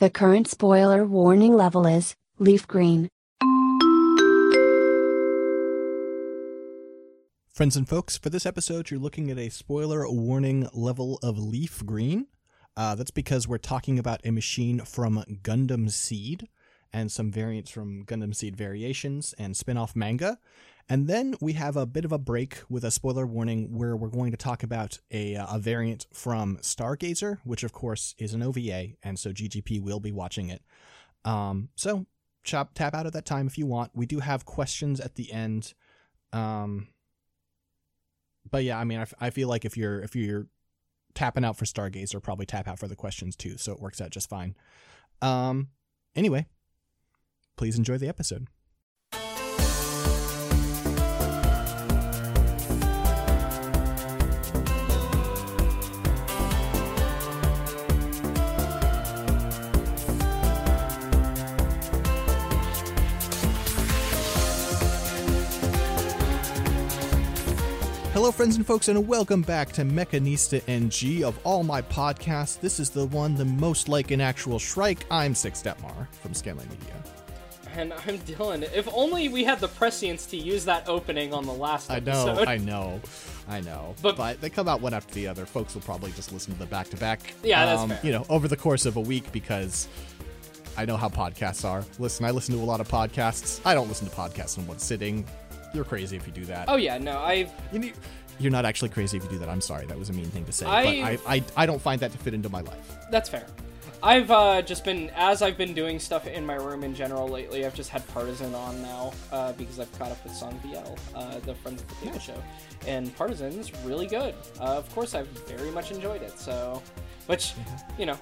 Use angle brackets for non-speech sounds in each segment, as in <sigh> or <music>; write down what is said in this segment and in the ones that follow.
The current spoiler warning level is leaf green. Friends and folks, for this episode, you're looking at a spoiler warning level of leaf green. Uh, that's because we're talking about a machine from Gundam Seed and some variants from Gundam Seed Variations and spin off manga. And then we have a bit of a break with a spoiler warning where we're going to talk about a, uh, a variant from Stargazer, which of course is an OVA, and so GGP will be watching it. Um, so chop, tap out at that time if you want. We do have questions at the end. Um, but yeah, I mean, I, f- I feel like if you're if you're tapping out for Stargazer, probably tap out for the questions too, so it works out just fine. Um, anyway, please enjoy the episode. Hello, friends and folks, and welcome back to Mechanista NG of all my podcasts. This is the one, the most like an actual Shrike. I'm Six Dettmar from Scanline Media. And I'm Dylan. If only we had the prescience to use that opening on the last episode. I know, episode. I know, I know. But- But, they come out one after the other. Folks will probably just listen to the back to back. Yeah, that's um, fair. You know, over the course of a week because I know how podcasts are. Listen, I listen to a lot of podcasts. I don't listen to podcasts in one sitting. You're crazy if you do that. Oh yeah, no, I've You need, you're not actually crazy if you do that. I'm sorry, that was a mean thing to say. I- but I, I, I don't find that to fit into my life. that's fair. I've uh, just been as I've been doing stuff in my room in general lately. I've just had Partisan on now uh, because I've caught up with Sangfielle, uh, the Friends at the Table show, and Partisan's really good. Uh, of course, I've very much enjoyed it. So, which you know,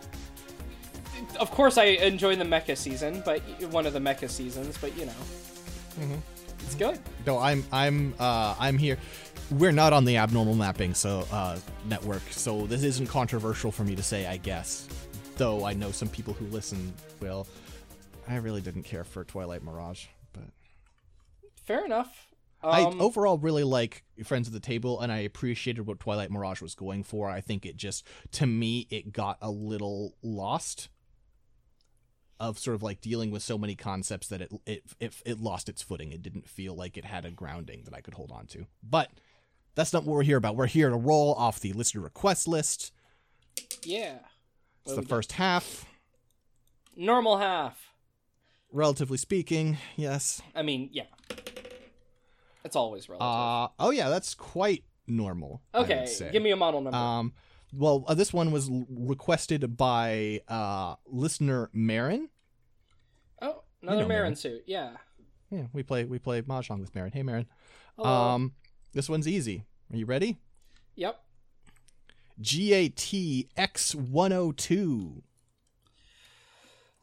of course I enjoy the mecha season, but one of the mecha seasons. But you know, it's good. No, I'm I'm uh I'm here. We're not on the abnormal mapping so uh network, so this isn't controversial for me to say, I guess. Though I know some people who listen will. I really didn't care for Twilight Mirage, but Fair enough. I Um, overall really like Friends at the Table, and I appreciated what Twilight Mirage was going for. I think it just, to me, it got a little lost of sort of like dealing with so many concepts that it it it, it lost its footing. It didn't feel like it had a grounding that I could hold on to. But that's not what we're here about. We're here to roll off the listener request list. yeah. It's the got? first half, Normal half. relatively speaking. Yes. I mean, yeah. It's always relative. Uh oh yeah, that's quite normal. Okay, give me a model number. Um, well, uh, this one was l- requested by uh, listener Marin. oh, another know Marin Marin. suit. Yeah. Yeah, we play we play mahjong with Marin. Hey, Marin. Hello. Um, this one's easy. Are you ready? Yep. GAT X one hundred two.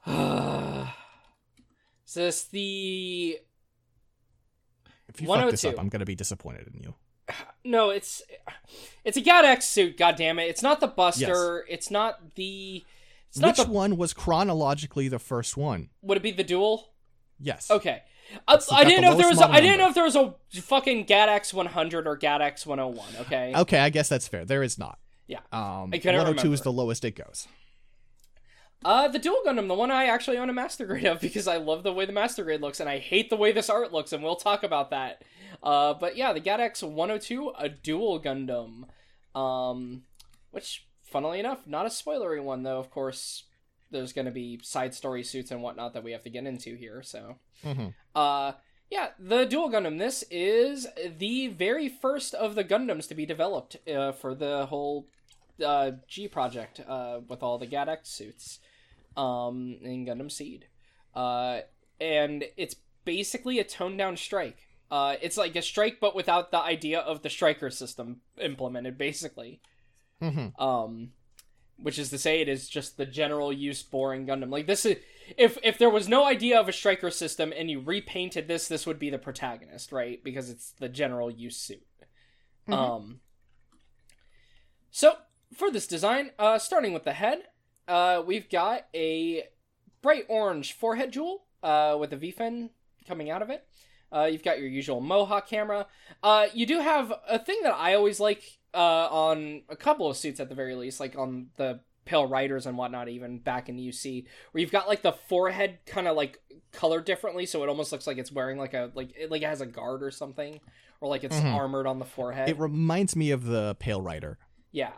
<sighs> Is this the? If you fuck this up, 102. I'm gonna be disappointed in you. <sighs> No, it's it's a GAT X suit. God damn it! It's not the Buster. It's not the. It's not Which the. one was chronologically the first one? Would it be the duel? Yes. Okay. I, I didn't know if there was. A, I didn't number. know if there was a fucking GAT-X 100 or GAT-X 101. Okay. Okay, I guess that's fair. There is not. Yeah. Um, I couldn't 102 is the lowest it goes. Uh, the Duel Gundam, the one I actually own a Master Grade of <laughs> because I love the way the Master Grade looks and I hate the way this art looks, and we'll talk about that. Uh, but yeah, the GAT-X 102, a Duel Gundam. Um, which, funnily enough, not a spoilery one, though, of course, there's going to be side story suits and whatnot that we have to get into here, so. hmm Uh, yeah, the Duel Gundam. This is the very first of the Gundams to be developed uh, for the whole uh, G project uh, with all the GAT-X suits um, in Gundam Seed. Uh, and it's basically a toned down strike. Uh, it's like a strike, but without the idea of the striker system implemented, basically. hmm Um, which is to say, it is just the general use boring Gundam. Like this is if if there was no idea of a striker system and you repainted this, this would be the protagonist, right? Because it's the general use suit. Mhm. Um. So for this design, uh, starting with the head, uh, we've got a bright orange forehead jewel, uh, with a V-fin coming out of it. Uh, you've got your usual Mohawk camera. Uh, you do have a thing that I always like uh, on a couple of suits at the very least, like on the Pale Riders and whatnot, even back in the UC, where you've got like the forehead kind of like colored differently, so it almost looks like it's wearing like a like it, like it has a guard or something, or like it's Mhm. armored on the forehead. It reminds me of the Pale Rider. Yeah.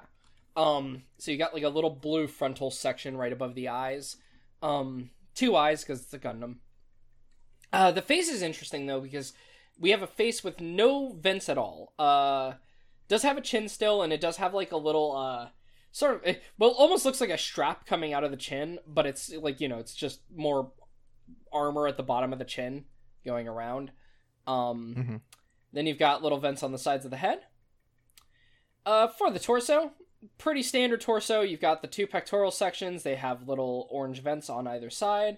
Um. So you got like a little blue frontal section right above the eyes. Um. Two eyes because it's a Gundam. Uh, the face is interesting though because we have a face with no vents at all. Uh, does have a chin still, and it does have like a little uh, sort of it, well, almost looks like a strap coming out of the chin, but it's like you know it's just more armor at the bottom of the chin going around. Um. Mhm. Then you've got little vents on the sides of the head. Uh, for the torso, pretty standard torso. You've got the two pectoral sections. They have little orange vents on either side.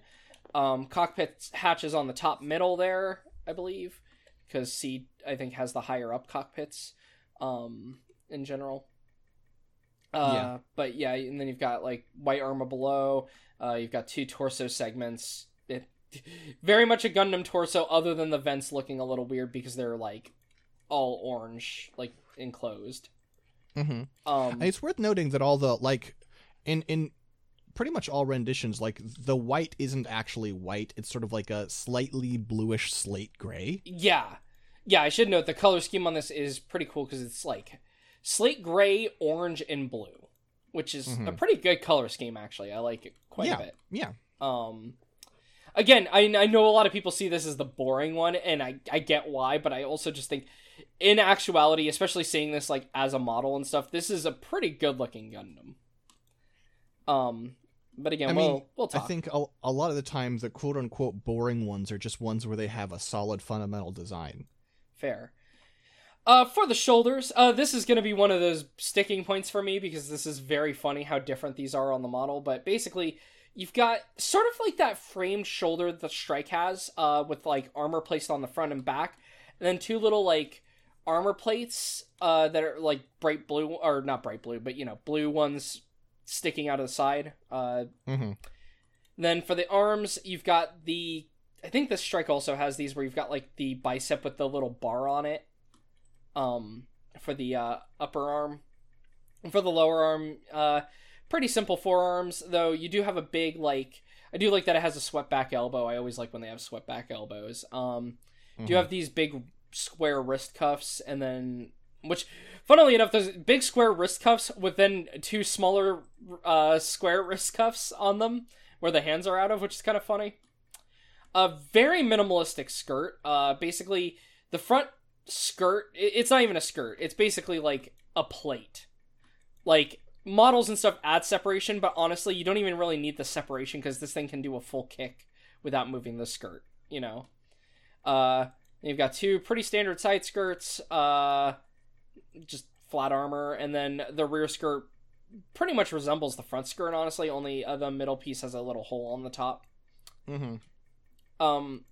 Um, cockpit hatches on the top middle there, I believe, because C I think has the higher up cockpits. Um, in general. Uh, Yeah. But yeah, and then you've got like white armor below. Uh, you've got two torso segments. It, very much a Gundam torso, other than the vents looking a little weird because they're like all orange, like enclosed. Mm-hmm. Um, It's worth noting that all the like in in pretty much all renditions, like the white isn't actually white. It's sort of like a slightly bluish slate gray. yeah, yeah. I should note the color scheme on this is pretty cool because it's like slate gray, orange, and blue, which is a Mhm. pretty good color scheme. Actually, I like it quite yeah, a bit. yeah. Um, again, I, I know a lot of people see this as the boring one, and I, I get why, but I also just think, in actuality, especially seeing this like as a model and stuff, this is a pretty good looking Gundam. Um, but again, I we'll mean, we'll I think a, a lot of the time the quote unquote boring ones are just ones where they have a solid fundamental design. Fair. Uh, for the shoulders, uh, this is going to be one of those sticking points for me because this is very funny how different these are on the model. But basically, you've got sort of like that framed shoulder that the Strike has, uh, with like armor placed on the front and back, and then two little like armor plates, uh, that are like bright blue or not bright blue, but you know blue ones sticking out of the side. Uh, Mm-hmm. then for the arms, you've got the. I think the strike also has these where you've got like the bicep with the little bar on it. Um, for the uh, upper arm, and for the lower arm, uh, pretty simple forearms. Though you do have a big like. I do like that it has a swept back elbow. I always like when they have swept back elbows. Um, do you have these big square wrist cuffs and then which funnily enough there's big square wrist cuffs with then two smaller uh square wrist cuffs on them where the hands are out of which is kind of funny a very minimalistic skirt uh basically the front skirt it's not even a skirt it's basically like a plate like models and stuff add separation but honestly you don't even really need the separation because this thing can do a full kick without moving the skirt you know uh You've got two pretty standard side skirts, uh, just flat armor, and then the rear skirt pretty much resembles the front skirt. Honestly, only uh, the middle piece has a little hole on the top. Mm-hmm. Um,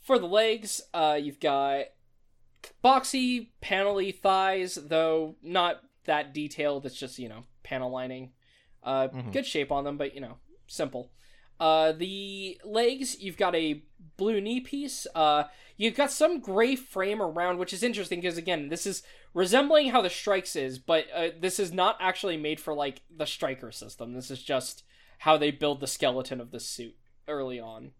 for the legs, uh, you've got boxy, panely thighs, though not that detailed. It's just you know panel lining. Uh, Mhm. good shape on them, but you know simple. Uh, the legs, you've got a blue knee piece. Uh, you've got some gray frame around, which is interesting because again, this is resembling how the strikes is, but uh, this is not actually made for like the striker system. This is just how they build the skeleton of the suit early on.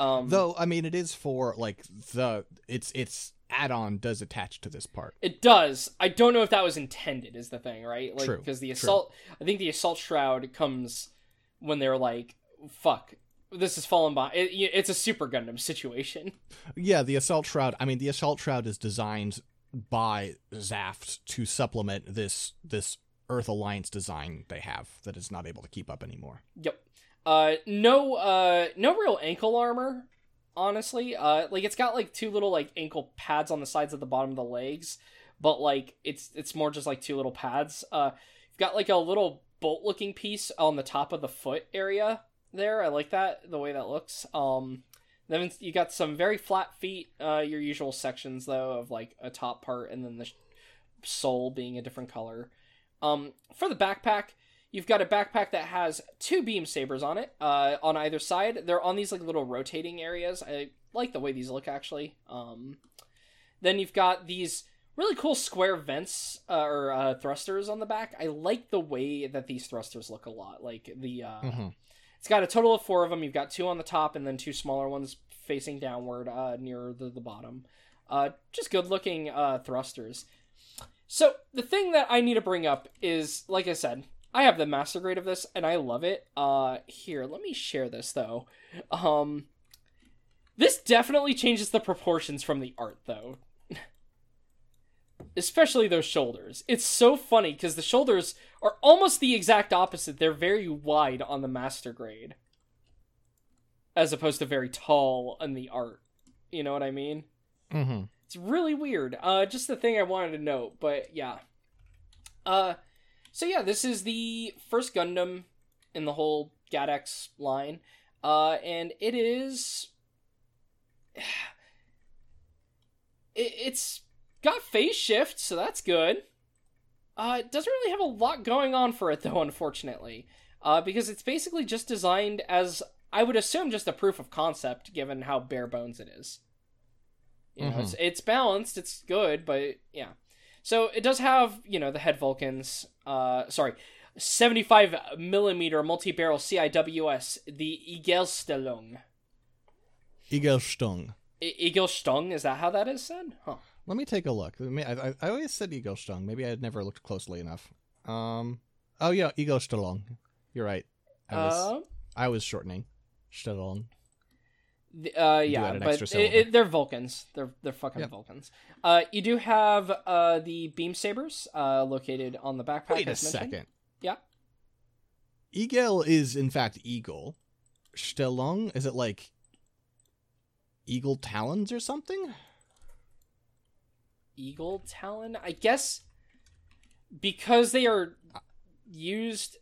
Um, Though I mean, it is for like the it's it's add-on does attach to this part. It does. I don't know if that was intended. Is the thing right? Like True, because the assault. true. I think the assault shroud comes when they're like, "Fuck, this is fallen by." It, it's a Super Gundam situation. Yeah, the assault shroud. I mean, the assault shroud is designed by Zaft to supplement this this Earth Alliance design they have that is not able to keep up anymore. Yep. Uh, no, uh, no real ankle armor. Honestly, uh, like it's got like two little like ankle pads on the sides of the bottom of the legs, but like it's it's more just like two little pads. Uh, you've got like a little bolt looking piece on the top of the foot area there. I like that the way that looks. Um, then you got some very flat feet. Uh, your usual sections though of like a top part and then the sole being a different color. Um, for the backpack, you've got a backpack that has two beam sabers on it, uh, on either side. They're on these like little rotating areas. I like the way these look actually. Um, then you've got these really cool square vents uh, or uh, thrusters on the back. I like the way that these thrusters look a lot. Like the uh, Mm-hmm. it's got a total of four of them. You've got two on the top and then two smaller ones facing downward uh, near the, the bottom. Uh, just good looking uh, thrusters. So the thing that I need to bring up is, like I said, I have the master grade of this and I love it. Uh, here, let me share this though. Um, this definitely changes the proportions from the art though. <laughs> Especially those shoulders. It's so funny because the shoulders are almost the exact opposite. They're very wide on the master grade. As opposed to very tall on the art. You know what I mean? Mm-hmm. It's really weird. Uh, just the thing I wanted to note, but yeah. Uh, so yeah, this is the first Gundam in the whole GAT-X line, uh, and it is. <sighs> It, it's got phase shift, so that's good. Uh, it doesn't really have a lot going on for it though, unfortunately, uh, because it's basically just designed as I would assume just a proof of concept, given how bare bones it is. You know, it's, it's balanced, it's good, but yeah. So it does have, you know, the head Vulcans. Uh, sorry, seventy-five millimeter multi-barrel CIWS, the Igelstellung. Igelstung. I- Igelstung, is that how that is said? Huh. Let me take a look. I, I, I always said Igelstung. Maybe I had never looked closely enough. Um. Oh yeah, Igelstung. You're right. I was Uh, I was shortening. Stellung. Uh, yeah, but it, it, they're Vulcans. They're they're fucking Yep. Vulcans. Uh, you do have uh the beam sabers uh located on the backpack. Wait a second. Yeah. Eagle is in fact eagle. Stellung is it like eagle talons or something? Eagle Talon. I guess because they are used.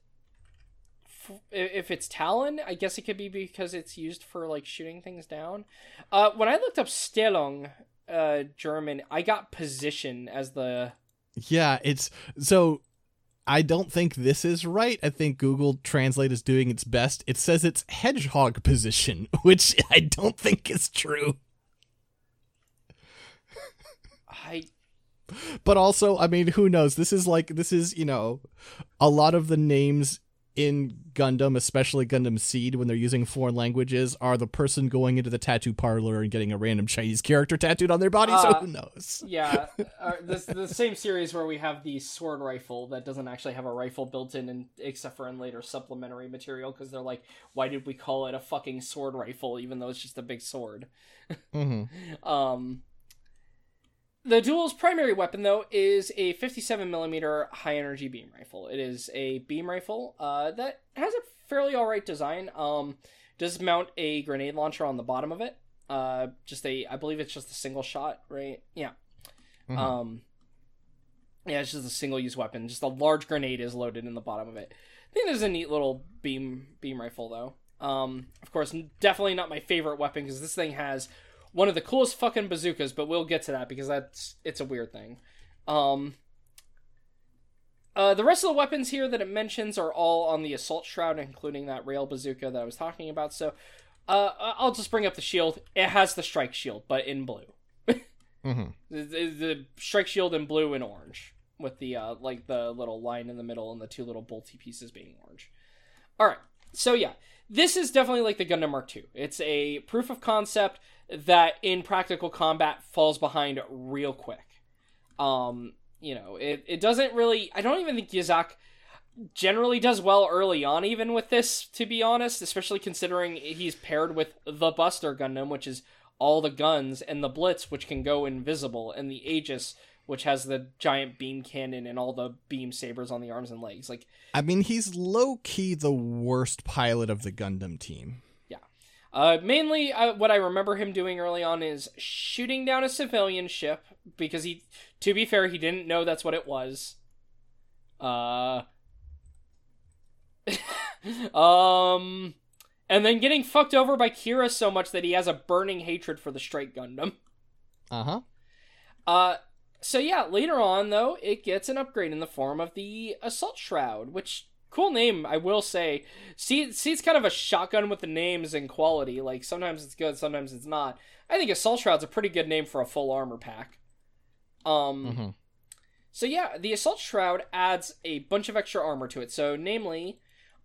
If it's Talon, I guess it could be because it's used for like shooting things down. Uh, when I looked up Stellung, uh, German, I got position as the Yeah, it's so. I don't think this is right. I think Google Translate is doing its best. It says it's hedgehog position, <laughs> which I don't think is true. I But also, I mean, who knows? This is like this is, you know, a lot of the names in Gundam, especially Gundam Seed when they're using foreign languages are the person going into the tattoo parlor and getting a random Chinese character tattooed on their body, so Uh, who knows? <laughs> yeah, uh, this the same series where we have the sword rifle that doesn't actually have a rifle built in, and except for in later supplementary material, because they're like, why did we call it a fucking sword rifle even though it's just a big sword? Mm-hmm. <laughs> Um, the duel's primary weapon, though, is a 57 millimeter high energy beam rifle. It is a beam rifle uh, that has a fairly alright design. Um, does mount a grenade launcher on the bottom of it. Uh, just a, I believe it's just a single shot, right? Yeah. Mhm. Um, yeah, it's just a single use weapon. Just a large grenade is loaded in the bottom of it. I think there's a neat little beam beam rifle though. Um, of course, definitely not my favorite weapon because this thing has one of the coolest fucking bazookas. But we'll get to that because that's it's a weird thing. Um, uh, the rest of the weapons here that it mentions are all on the assault shroud, including that rail bazooka that I was talking about. So, uh, I'll just bring up the shield. It has the strike shield, but in blue. <laughs> Mm-hmm. The, the, the strike shield in blue and orange, with the uh, like the little line in the middle and the two little bolty pieces being orange. All right, so yeah, this is definitely like the Gundam Mark II. It's a proof of concept that in practical combat falls behind real quick. Um, you know, it it doesn't really. I don't even think Yzak generally does well early on, even with this. To be honest, especially considering he's paired with the Buster Gundam, which is all the guns, and the Blitz, which can go invisible, and the Aegis, which has the giant beam cannon and all the beam sabers on the arms and legs. Like, I mean, he's low key the worst pilot of the Gundam team. Uh, mainly uh, what I remember him doing early on is shooting down a civilian ship because he, to be fair, he didn't know that's what it was. Uh, <laughs> um, and then getting fucked over by Kira so much that he has a burning hatred for the Strike Gundam. Uh huh. Uh, so yeah, later on though, it gets an upgrade in the form of the Assault Shroud, which cool name, I will say. See, see, it's kind of a shotgun with the names and quality. Like sometimes it's good, sometimes it's not. I think Assault Shroud's a pretty good name for a full armor pack. Um, Mhm. so yeah, the assault shroud adds a bunch of extra armor to it. So namely,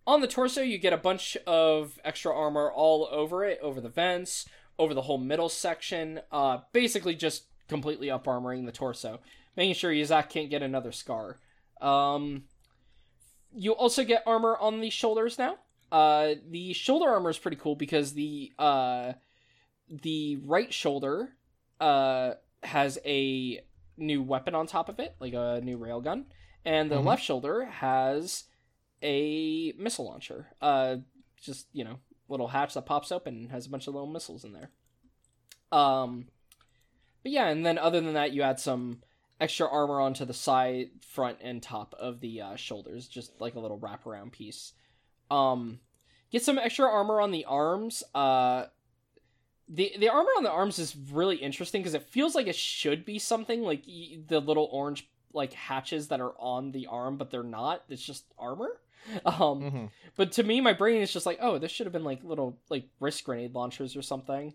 on the torso you get a bunch of extra armor all over it, over the vents, over the whole middle section. Uh, basically just completely up armoring the torso, making sure Yzak can't get another scar. Um, you also get armor on the shoulders now. Uh, the shoulder armor is pretty cool because the uh, the right shoulder uh has a new weapon on top of it, like a new railgun, and the Mhm. left shoulder has a missile launcher. Uh, just you know, little hatch that pops open and has a bunch of little missiles in there. Um, but yeah, and then other than that, you add some extra armor onto the side, front, and top of the uh, shoulders, just like a little wraparound piece. Um, get some extra armor on the arms. Uh, the the armor on the arms is really interesting because it feels like it should be something like the little orange like hatches that are on the arm, but they're not. It's just armor. <laughs> Um, Mhm. but to me, my brain is just like, oh, this should have been like little like wrist grenade launchers or something.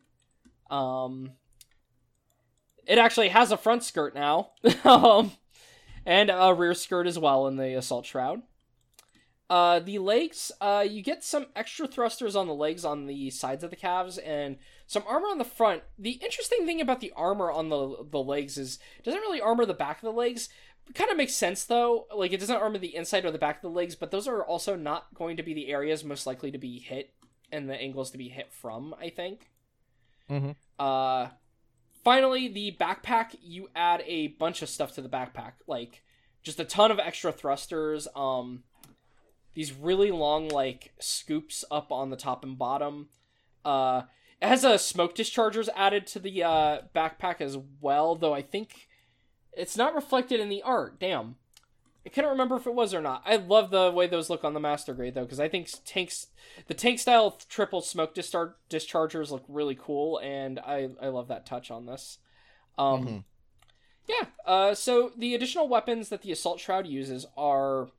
Um, it actually has a front skirt now, <laughs> um, and a rear skirt as well in the assault shroud. Uh, the legs, uh, you get some extra thrusters on the legs on the sides of the calves and some armor on the front. The interesting thing about the armor on the the legs is it doesn't really armor the back of the legs. It kind of makes sense though. Like it doesn't armor the inside or the back of the legs, but those are also not going to be the areas most likely to be hit and the angles to be hit from. I think. Mhm. Uh, finally, the backpack. You add a bunch of stuff to the backpack, like just a ton of extra thrusters. Um, these really long like scoops up on the top and bottom. Uh, it has a smoke dischargers added to the uh, backpack as well, though I think it's not reflected in the art. Damn. I couldn't remember if it was or not. I love the way those look on the master grade though, because I think tanks, the tank style triple smoke dischar- dischargers look really cool, and I I love that touch on this. Um, Mhm. yeah. Uh, so the additional weapons that the assault shroud uses are,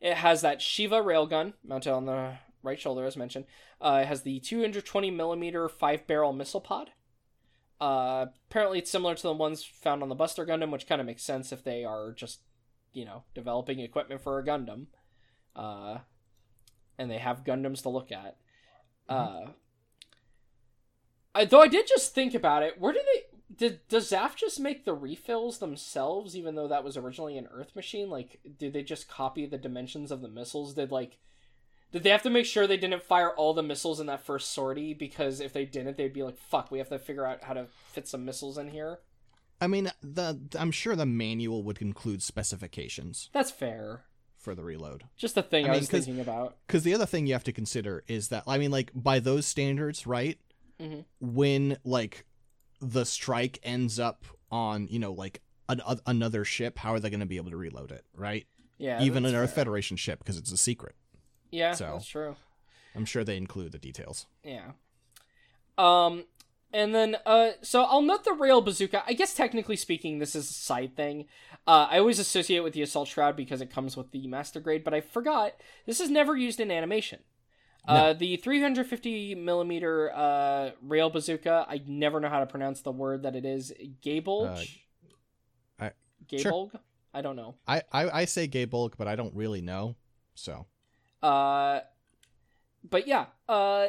it has that Shiva railgun mounted on the right shoulder, as mentioned. Uh, it has the 220 millimeter five barrel missile pod. Uh, apparently, it's similar to the ones found on the Buster Gundam, which kind of makes sense if they are just, you know, developing equipment for a Gundam. Uh, and they have Gundams to look at. Uh, I, though I did just think about it, where do they did does Zaft just make the refills themselves, even though that was originally an Earth machine? Like, did they just copy the dimensions of the missiles? Did like did they have to make sure they didn't fire all the missiles in that first sortie? Because if they didn't, they'd be like, "Fuck, we have to figure out how to fit some missiles in here." I mean, the I'm sure the manual would include specifications That's fair. for the reload. Just the thing I, I mean, was thinking about. Because the other thing you have to consider is that I mean, like by those standards, right? Mhm. When like the strike ends up on you know like an, a, another ship, how are they going to be able to reload it, right? Yeah, Even an Earth. Federation ship because it's a secret. Yeah, so. that's true. I'm sure they include the details. Yeah. Um, and then, uh, so I'll note the rail bazooka. I guess technically speaking, this is a side thing. Uh, I always associate it with the assault shroud because it comes with the master grade, but I forgot this is never used in animation. Uh, the 350 millimeter uh, rail bazooka. I never know how to pronounce the word that it is. Gabolge. Uh, I- sure. I don't know. I, I I say gay bulk, but I don't really know. So Uh, but yeah, uh,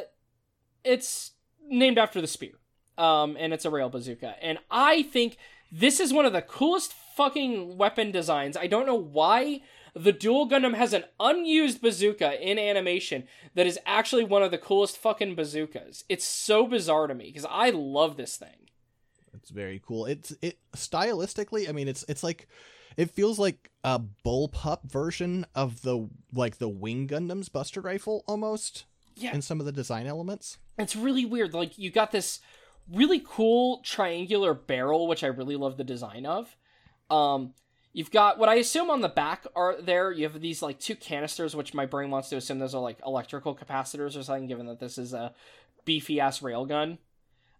it's named after the spear. Um, and it's a rail bazooka. And I think this is one of the coolest fucking weapon designs. I don't know why the Duel Gundam has an unused bazooka in animation that is actually one of the coolest fucking bazookas. It's so bizarre to me because I love this thing. it's very cool. It's it stylistically. I mean, it's it's like it feels like a bullpup version of the like the Wing Gundam's Buster Rifle almost Yeah, in some of the design elements. it's really weird. Like you got this really cool triangular barrel, which I really love the design of. Um, you've got what I assume on the back are there. You have these like two canisters, which my brain wants to assume those are like electrical capacitors or something, given that this is a beefy ass railgun.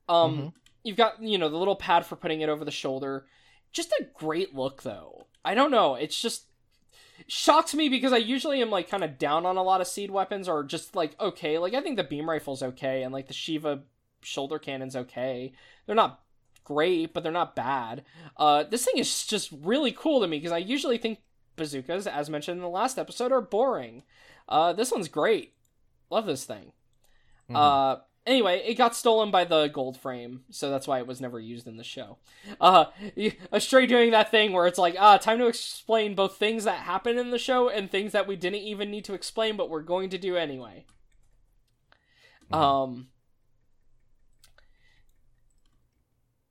Um, Mhm. you've got you know the little pad for putting it over the shoulder. Just a great look, though. I don't know. It's just shocks me because I usually am like kind of down on a lot of seed weapons or just like okay. Like I think the beam rifle's okay and like the Shiva shoulder cannon's okay. They're not great, but they're not bad. Uh, this thing is just really cool to me because I usually think bazookas, as mentioned in the last episode, are boring. Uh, this one's great. Love this thing. Mhm. Uh, anyway, it got stolen by the gold frame, so that's why it was never used in the show. Uh, Astray doing that thing where it's like, ah, time to explain both things that happen in the show and things that we didn't even need to explain, but we're going to do anyway. Um,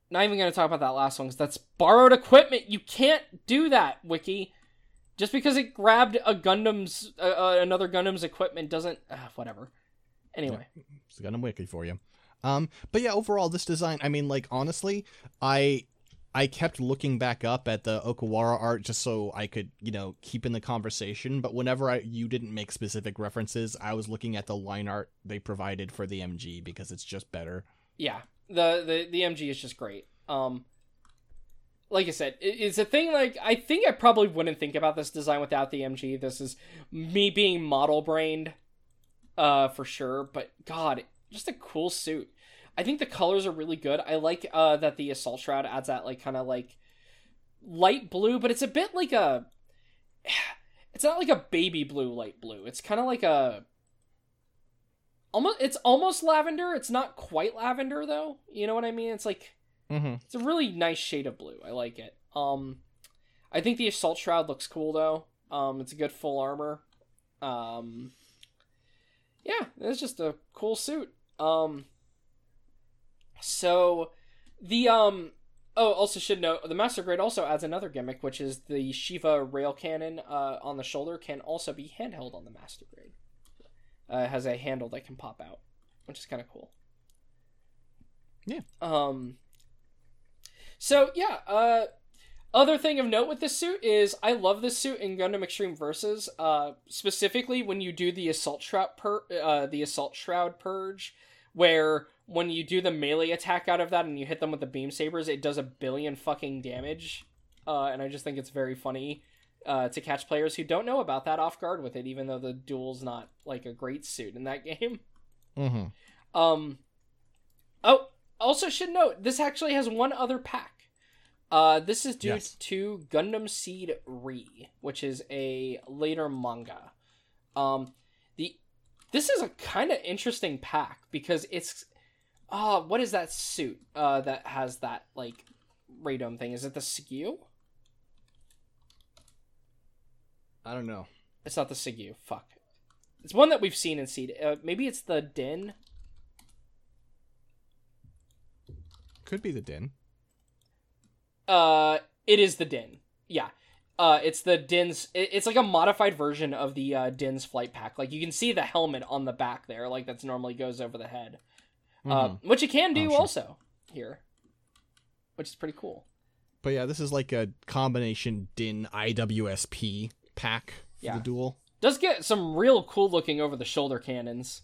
not even going to talk about that last one because that's borrowed equipment. You can't do that, Wiki. Just because it grabbed a Gundam's uh, another Gundam's equipment doesn't uh, whatever. Anyway, It's Gundam Wiki for you. Um, but yeah, overall, this design. I mean, like honestly, I I kept looking back up at the Okawara art just so I could, you know, keep in the conversation. But whenever I you didn't make specific references, I was looking at the line art they provided for the MG because it's just better. Yeah, the the the MG is just great. Um, like I said, it's a thing. Like I think I probably wouldn't think about this design without the MG. This is me being model brained, uh, for sure. But God, just a cool suit. I think the colors are really good. I like uh that the assault shroud adds that like kind of like light blue, but it's a bit like a. <sighs> It's not like a baby blue light blue. It's kind of like a almost it's almost lavender. It's not quite lavender though. You know what i mean? It's like Mm-hmm. it's a really nice shade of blue. I like it. Um i think the assault shroud looks cool though. Um it's a good full armor. Um yeah it's just a cool suit. Um so the um oh also should note the master grade also adds another gimmick which is the shiva rail cannon uh on the shoulder can also be handheld on the master grade uh, has a handle that can pop out, which is kind of cool. Yeah. Um. So yeah. Uh. Other thing of note with this suit is I love this suit in Gundam Extreme Versus. Uh. Specifically when you do the assault shroud per uh the assault shroud purge, where when you do the melee attack out of that and you hit them with the beam sabers, it does a billion fucking damage. Uh, and I just think it's very funny uh, to catch players who don't know about that off guard with it, even though the duel's not like a great suit in that <laughs> game. Mm-hmm. Um. Oh, also should note this actually has one other pack. Uh, this is due Yes. to Gundam Seed Re, which is a later manga. Um, the this is a kind of interesting pack because it's uh what is that suit uh that has that like radome thing? Is it the Skew? I don't know. It's not the Sigu. Fuck. It's one that we've seen in Seed. Uh, maybe it's the DINN. Could be the DINN. Uh, it is the DINN. Yeah. Uh, it's the DINN's. It's like a modified version of the uh, DINN's flight pack. Like you can see the helmet on the back there, like that's normally goes over the head. Uh, Mhm. which you can do Oh, sure. also here, which is pretty cool. But yeah, this is like a combination DINN IWSP pack for Yeah. the duel. Does get some real cool looking over the shoulder cannons.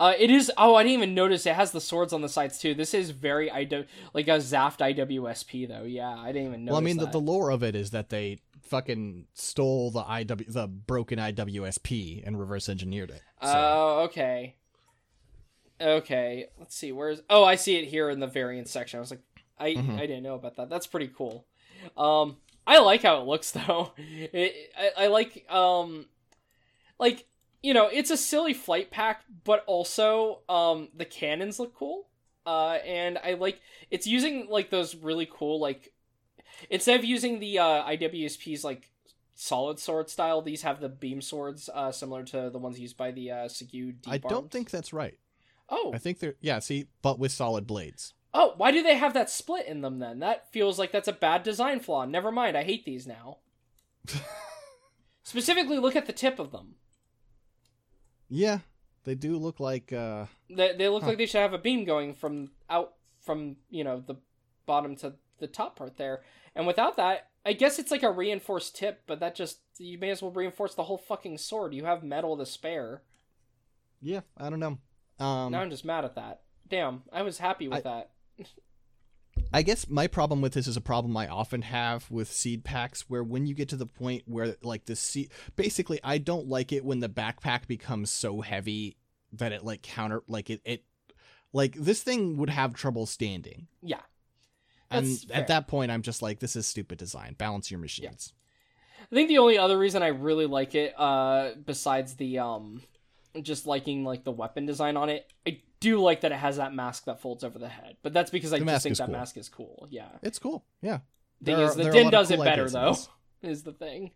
Uh, it is. Oh, I didn't even notice it has the swords on the sides too. This is very IW like a Zaft IWSP though. Yeah, I didn't even notice. well, I mean, the, that. the lore of it is that they fucking stole the IW the broken IWSP and reverse engineered it. So. Oh, okay. Okay, let's see. Where's? Oh, I see it here in the variant section. I was like, I Mhm. I didn't know about that. That's pretty cool. Um, I like how it looks <laughs> though. It, I, I like um, like you know, it's a silly flight pack, but also um, the cannons look cool. Uh, and I like it's using like those really cool like instead of using the uh IWSP's like solid sword style, these have the beam swords uh similar to the ones used by the uh deep I don't think that's right. Oh, I think they're yeah. See, but with solid blades. Oh, why do they have that split in them then? That feels like that's a bad design flaw. Never mind, I hate these now. <laughs> Specifically, look at the tip of them. Yeah, they do look like. uh They, they look Huh. like they should have a beam going from out from you know the bottom to the top part there. And without that, I guess it's like a reinforced tip, but that just you may as well reinforce the whole fucking sword. You have metal to spare. Yeah, I don't know. Um, now I'm just mad at that. Damn, I was happy with that. I guess my problem with this is a problem I often have with seed packs, where when you get to the point where like the seed, basically, I don't like it when the backpack becomes so heavy that it like counter like it it like this thing would have trouble standing. Yeah. And fair. at that point, I'm just like, this is stupid design. Balance your machines. I think the only other reason I really like it, uh, besides the um, just liking like the weapon design on it, I do like that it has that mask that folds over the head. But that's because I The just think that cool. mask is cool. Yeah. It's cool. Yeah. Thing There is, are- the there are a DINN does it better though. <laughs> Is the thing.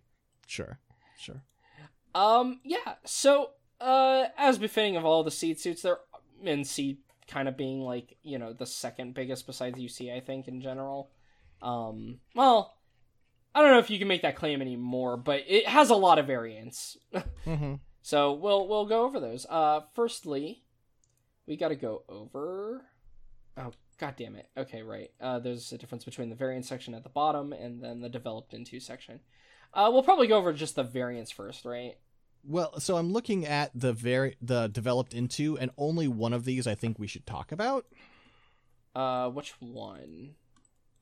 Sure. Sure. Um, yeah. So, uh, as befitting of all the seed suits, they're and seed kind of being like you know the second biggest besides UC, I think in general. Um, well, I don't know if you can make that claim anymore, but it has a lot of variants. <laughs> Mm-hmm. So we'll we'll go over those. Uh, firstly, we got to go over. Oh god damn it. Okay, right. Uh, there's a difference between the variant section at the bottom and then the developed into section. Uh, we'll probably go over just the variants first, right? Well, so I'm looking at the very the developed into, and only one of these I think we should talk about. Uh, which one?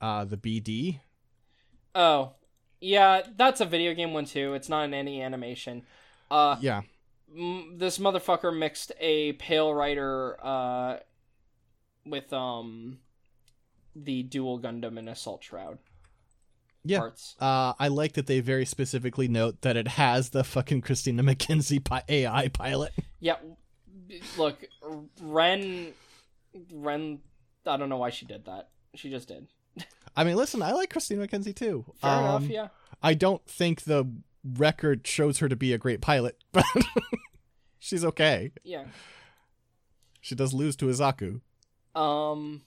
Uh, the BD. Oh, yeah, that's a video game one too. It's not in any animation. Uh, Yeah. m- this motherfucker mixed a Pale Rider uh with um the Duel Gundam and Assault Shroud Yeah. parts. Uh, I like that they very specifically note that it has the fucking Christina Mackenzie pi- AI pilot. <laughs> Yeah, look, Ren, Ren. I don't know why she did that. She just did. <laughs> I mean, listen, I like Christina Mackenzie too. Fair Um, enough. Yeah. I don't think the record shows her to be a great pilot, <laughs> but she's okay. Yeah. She does lose to Izaku. Um.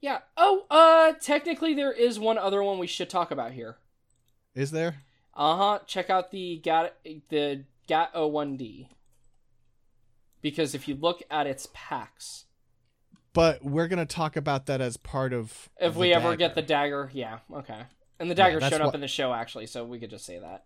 Yeah. Oh. Uh. Technically, there is one other one we should talk about here. Is there? Uh huh. Check out the GAT the GAT 01D. Because if you look at its packs, But we're gonna talk about that as part of. if we ever get the dagger. yeah, okay. And the dagger that's showed up what- in the show actually, so we could just say that.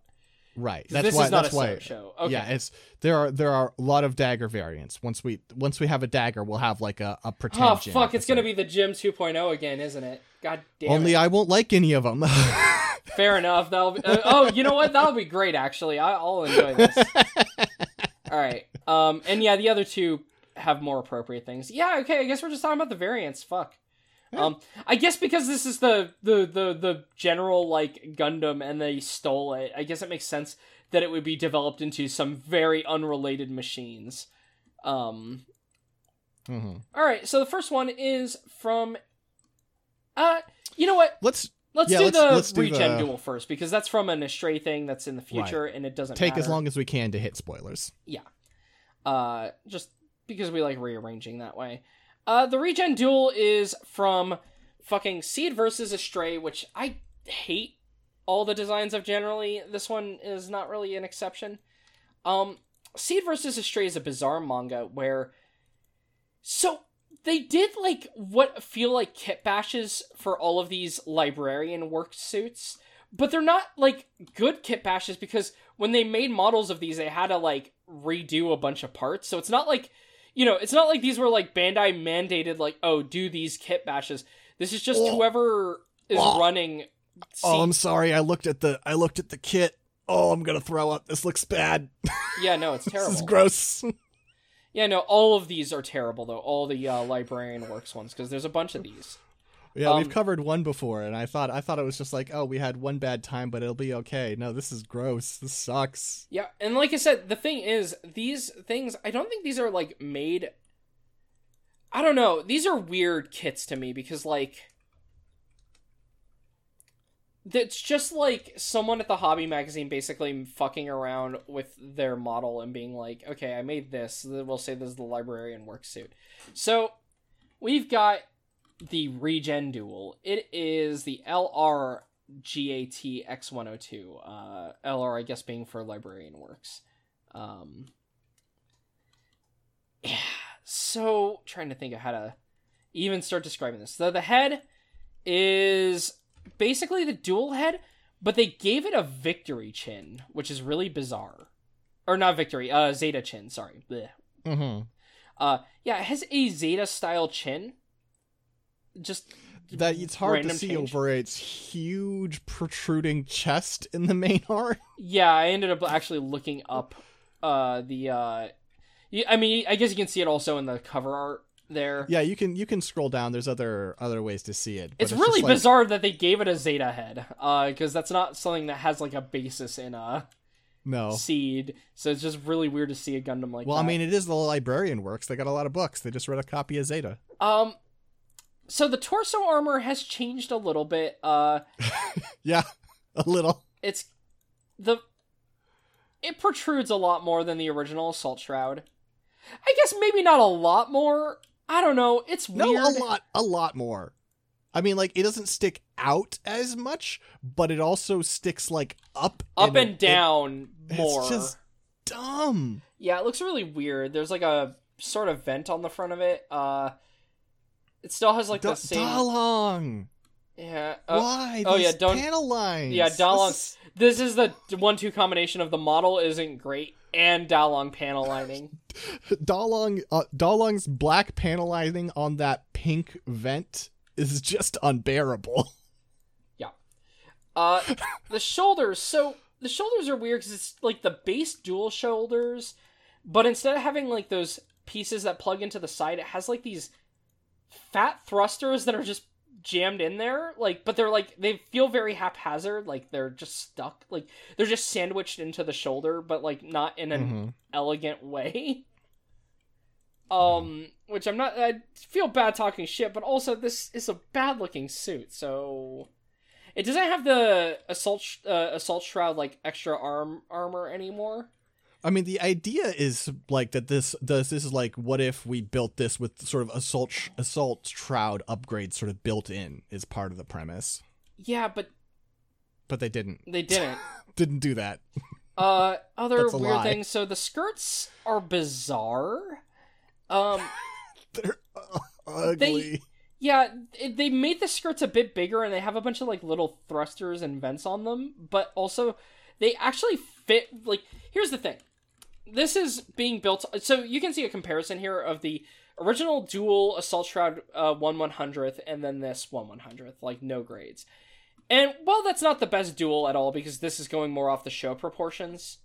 Right, that's this why. is not that's a why. show. Okay. Yeah, it's there are there are a lot of dagger variants. Once we once we have a dagger, we'll have like a a pretend. oh gym fuck! It's gonna be the GM 2.0 again, isn't it? God damn Only it. I won't like any of them. <laughs> Fair enough. That'll be. Uh, oh, you know what? That'll be great. Actually, I, I'll enjoy this. <laughs> All right. Um. And yeah, the other two have more appropriate things. Yeah. Okay. I guess we're just talking about the variants. Fuck. Yeah. Um. I guess because this is the the the the general like Gundam, and they stole it. I guess it makes sense that it would be developed into some very unrelated machines. Um. hmm All right. So the first one is from. Uh. You know what? Let's Let's Yeah, do let's- the let's do regen the- duel first because that's from an Astray thing that's in the future and it doesn't take as long as we can to hit spoilers. Yeah, uh just because we like rearranging that way. Uh the regen duel is from fucking Seed versus Astray, which I hate all the designs of generally. This one is not really an exception. Um Seed versus Astray is a bizarre manga where so they did like what feel like kit bashes for all of these librarian work suits, but they're not like good kit bashes because when they made models of these, they had to like redo a bunch of parts. So it's not like, you know, it's not like these were like Bandai mandated, like, oh, do these kit bashes. This is just Oh. whoever is Oh. running. Oh, I'm sorry. I looked at the I looked at the kit. Oh, I'm gonna throw up. This looks bad. <laughs> yeah, no, it's terrible. this is gross. Yeah, no, all of these are terrible though. All the uh, librarian works ones because there's a bunch of these. Yeah, Um, we've covered one before, and I thought I thought it was just like, oh, we had one bad time, but it'll be okay. No, this is gross. This sucks. Yeah, and like I said, the thing is, these things, I don't think these are like made. I don't know. These are weird kits to me because, like, it's just like someone at the hobby magazine basically fucking around with their model and being like, okay, I made this. We'll say this is the librarian work suit. So we've got the regen duel. It is the LR GAT X102. Uh, LR, I guess, being for Librarian Works. Um, yeah, so trying to think of how to even start describing this. So the head is basically the Duel head, but they gave it a victory chin, which is really bizarre. Or not victory, uh, Zeta chin, sorry. Mm-hmm. Uh, yeah, it has a Zeta style chin. Just That it's hard to see change. over its huge protruding chest in the main <laughs> art. Yeah, I ended up actually looking up uh the uh I mean, I guess you can see it also in the cover art there. Yeah, you can you can scroll down. There's other other ways to see it. but It's, really like- bizarre that they gave it a Zeta head, because that's not something that has like a basis in a No. seed. So it's just really weird to see a Gundam like Well, that. I mean, it is the librarian works. They got a lot of books. They just read a copy of Zeta. um, so the torso armor has changed a little bit. Uh, <laughs> Yeah, a little. it's the it protrudes a lot more than the original assault shroud. I guess maybe not a lot more. I don't know. It's No, weird. a lot, a lot more. I mean, like it doesn't stick out as much, but it also sticks like up, Up it- and down it- more. It's just dumb. Yeah, it looks really weird. There's like a sort of vent on the front of it. Uh it still has like Da- the same Dalong. Yeah. Uh, Why? oh, These yeah, don't- panel lines. yeah, Dalong- This this is the one two combination of the model isn't great and Dalong panel lining. <laughs> Dalong, uh, Dalong's black panel lining on that pink vent is just unbearable. <laughs> Yeah. Uh the shoulders. So the shoulders are weird cuz it's like the base Duel shoulders, but instead of having like those pieces that plug into the side, it has like these fat thrusters that are just jammed in there like but they're like they feel very haphazard like they're just stuck like they're just sandwiched into the shoulder but like not in an Mhm. elegant way um which i'm not i feel bad talking shit but also this is a bad looking suit so it doesn't have the assault sh- uh, assault shroud like extra arm armor anymore I mean, the idea is like that. This this this is like, what if we built this with sort of assault sh- assault shroud upgrades sort of built in is part of the premise, yeah but but they didn't they didn't <laughs> didn't do that. uh other weird lie. things so the skirts are bizarre um <laughs> They're ugly. Yeah, they made the skirts a bit bigger and they have a bunch of like little thrusters and vents on them, but also they actually fit like here's the thing. This is being built so you can see a comparison here of the original Duel assault shroud uh 1 100th and then this 1 100th like no grades. And while that's not the best duel at all because this is going more off the show proportions,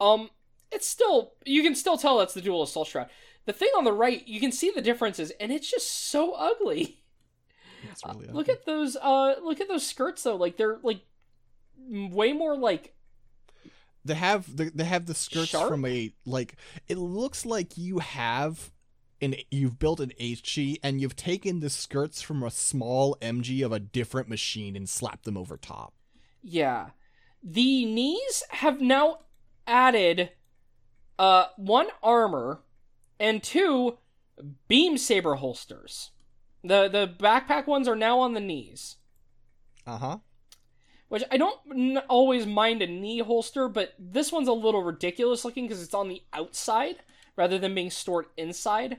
um it's still you can still tell that's the Duel assault shroud. The thing on the right, you can see the differences and it's just so ugly. Really Look ugly. at those uh look at those skirts though. Like they're like way more like they have the they have the skirts Sharp? from a like it looks like you have an you've built an HG and you've taken the skirts from a small MG of a different machine and slapped them over top. yeah. The knees have now added uh one armor and two beam saber holsters. The the backpack ones are now on the knees. Uh huh. Which I don't n- always mind a knee holster, but this one's a little ridiculous looking because it's on the outside rather than being stored inside.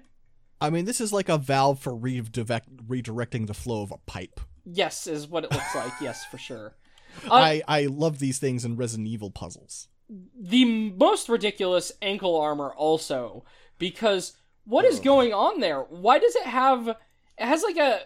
I mean, this is like a valve for redirect, redirecting the flow of a pipe. Yes, is what it looks <laughs> like. yes, for sure. Uh, I I love these things in Resident Evil puzzles. the most ridiculous ankle armor also because what is going on there why does it have it has like a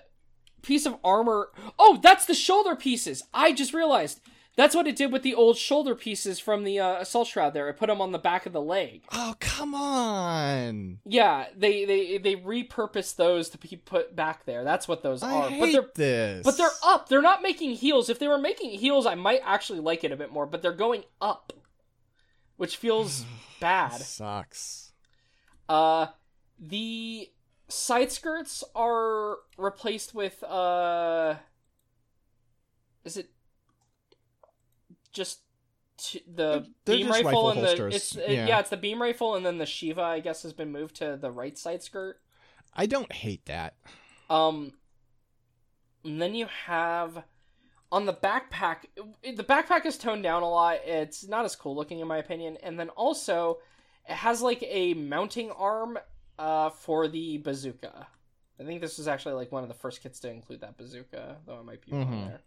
piece of armor. Oh that's the shoulder pieces. I just realized that's what it did with the old shoulder pieces from the uh, assault shroud there. It put them on the back of the leg. Oh come on! yeah they they they repurposed those to be put back there. That's what those I are. Hate but they're this. but they're up. They're not making heels. If they were making heels i might actually like it a bit more but they're going up which feels <sighs> bad. Sucks. Uh, the side skirts are replaced with uh, is it just t- the They're beam rifle, rifle and the it's uh, yeah. yeah. it's the beam rifle and then the Shiva I guess has been moved to the right side skirt. I don't hate that. Um, and then you have on the backpack. The backpack is toned down a lot. It's not as cool looking in my opinion. And then also, it has like a mounting arm uh, for the bazooka. I think this was actually like one of the first kits to include that bazooka, though it might be wrong Mhm. there.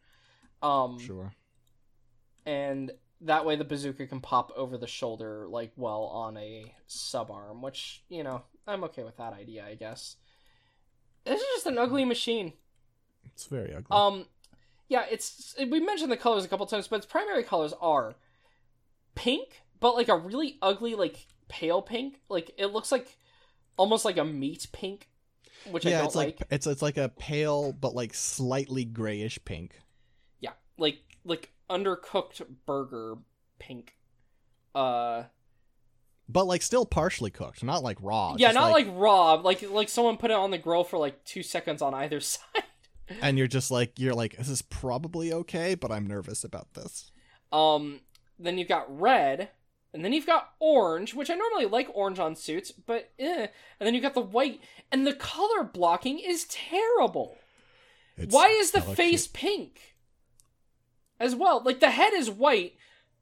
Um, Sure. and that way the bazooka can pop over the shoulder like well on a sub arm, which you know I'm okay with that idea, I guess. This is just an ugly machine. It's very ugly. Um, yeah, it's we mentioned the colors a couple times, but its primary colors are pink, but like a really ugly, like pale pink. Like it looks like almost like a meat pink. which I yeah, don't it's like, it's it's like a pale but like slightly grayish pink. Yeah, like like undercooked burger pink. Uh, but like still partially cooked, not like raw. yeah, not like, raw. Like like someone put it on the grill for like two seconds on either <laughs> side. and you're just like you're like this is probably okay, but I'm nervous about this. Um, then you've got red, and then you've got orange, which I normally like orange on suits, but eh. And then you've got the white, and the color blocking is terrible. It's Why is the face cute. pink? As well, like the head is white,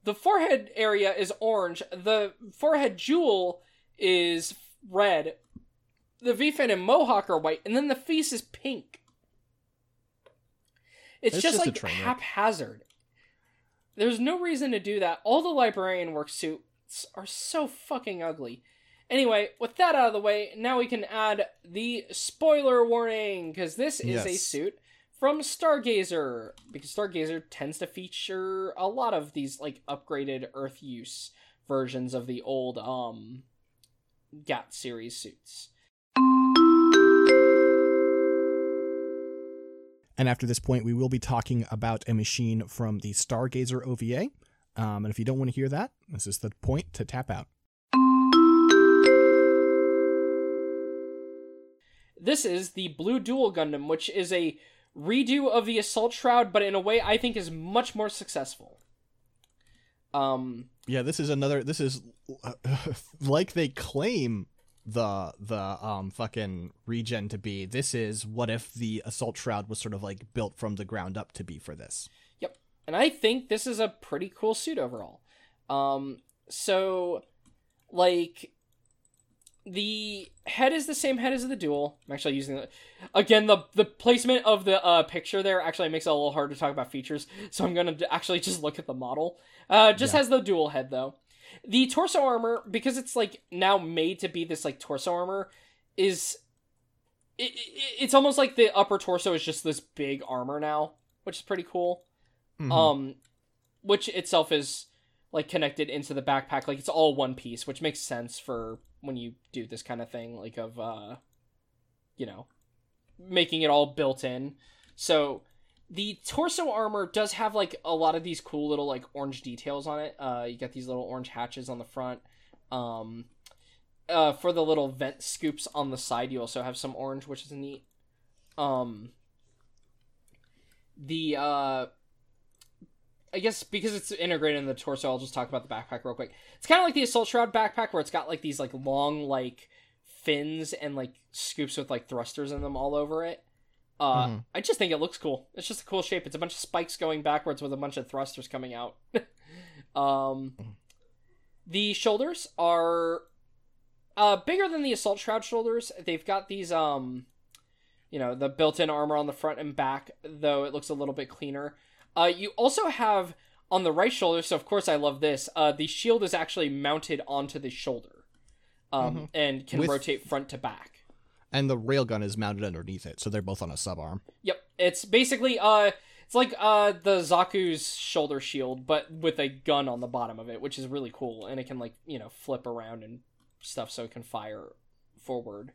the forehead area is orange, the forehead jewel is red, the V-fin and mohawk are white, and then the face is pink. It's, It's just, just like haphazard. There's no reason to do that. All the librarian work suits are so fucking ugly. Anyway, with that out of the way, now we can add the spoiler warning because this is a suit from Stargazer because Stargazer tends to feature a lot of these like upgraded Earth use versions of the old um GAT series suits. And after this point, we will be talking about a machine from the Stargazer OVA. Um, and if you don't want to hear that, this is the point to tap out. This is the Blue Duel Gundam, which is a redo of the Assault Shroud, but in a way I think is much more successful. Um, Yeah, this is another. This is <laughs> like they claim the the um fucking regen to be. This is what if the assault shroud was sort of like built from the ground up to be for this. Yep. And I think this is a pretty cool suit overall. Um so like the head is the same head as the duel. I'm actually using the again the the placement of the uh picture there actually makes it a little hard to talk about features, so I'm going to actually just look at the model. Uh just Yeah. has the Duel head though. The torso armor because it's like now made to be this like torso armor is it, it, it's almost like the upper torso is just this big armor now, which is pretty cool. Mhm. um which itself is like connected into the backpack. Like it's all one piece which makes sense for when you do this kind of thing like of uh you know making it all built in. So the torso armor does have like a lot of these cool little like orange details on it uh you got these little orange hatches on the front um uh for the little vent scoops on the side you also have some orange which is neat um the uh I guess because it's integrated in the torso, I'll just talk about the backpack real quick. It's kind of like the Assault Shroud backpack, where it's got like these like long like fins and like scoops with like thrusters in them all over it. Uh, Mhm. I just think it looks cool. It's just a cool shape. It's a bunch of spikes going backwards with a bunch of thrusters coming out. <laughs> um, the shoulders are uh bigger than the Assault Shroud shoulders. They've got these um, you know, the built-in armor on the front and back, though it looks a little bit cleaner. Uh, you also have on the right shoulder, so of course I love this. Uh, the shield is actually mounted onto the shoulder, um, Mhm. and can With- rotate front to back. And the railgun is mounted underneath it, so they're both on a subarm. Yep, it's basically uh, it's like uh the Zaku's shoulder shield, but with a gun on the bottom of it, which is really cool, and it can like you know flip around and stuff, so it can fire forward,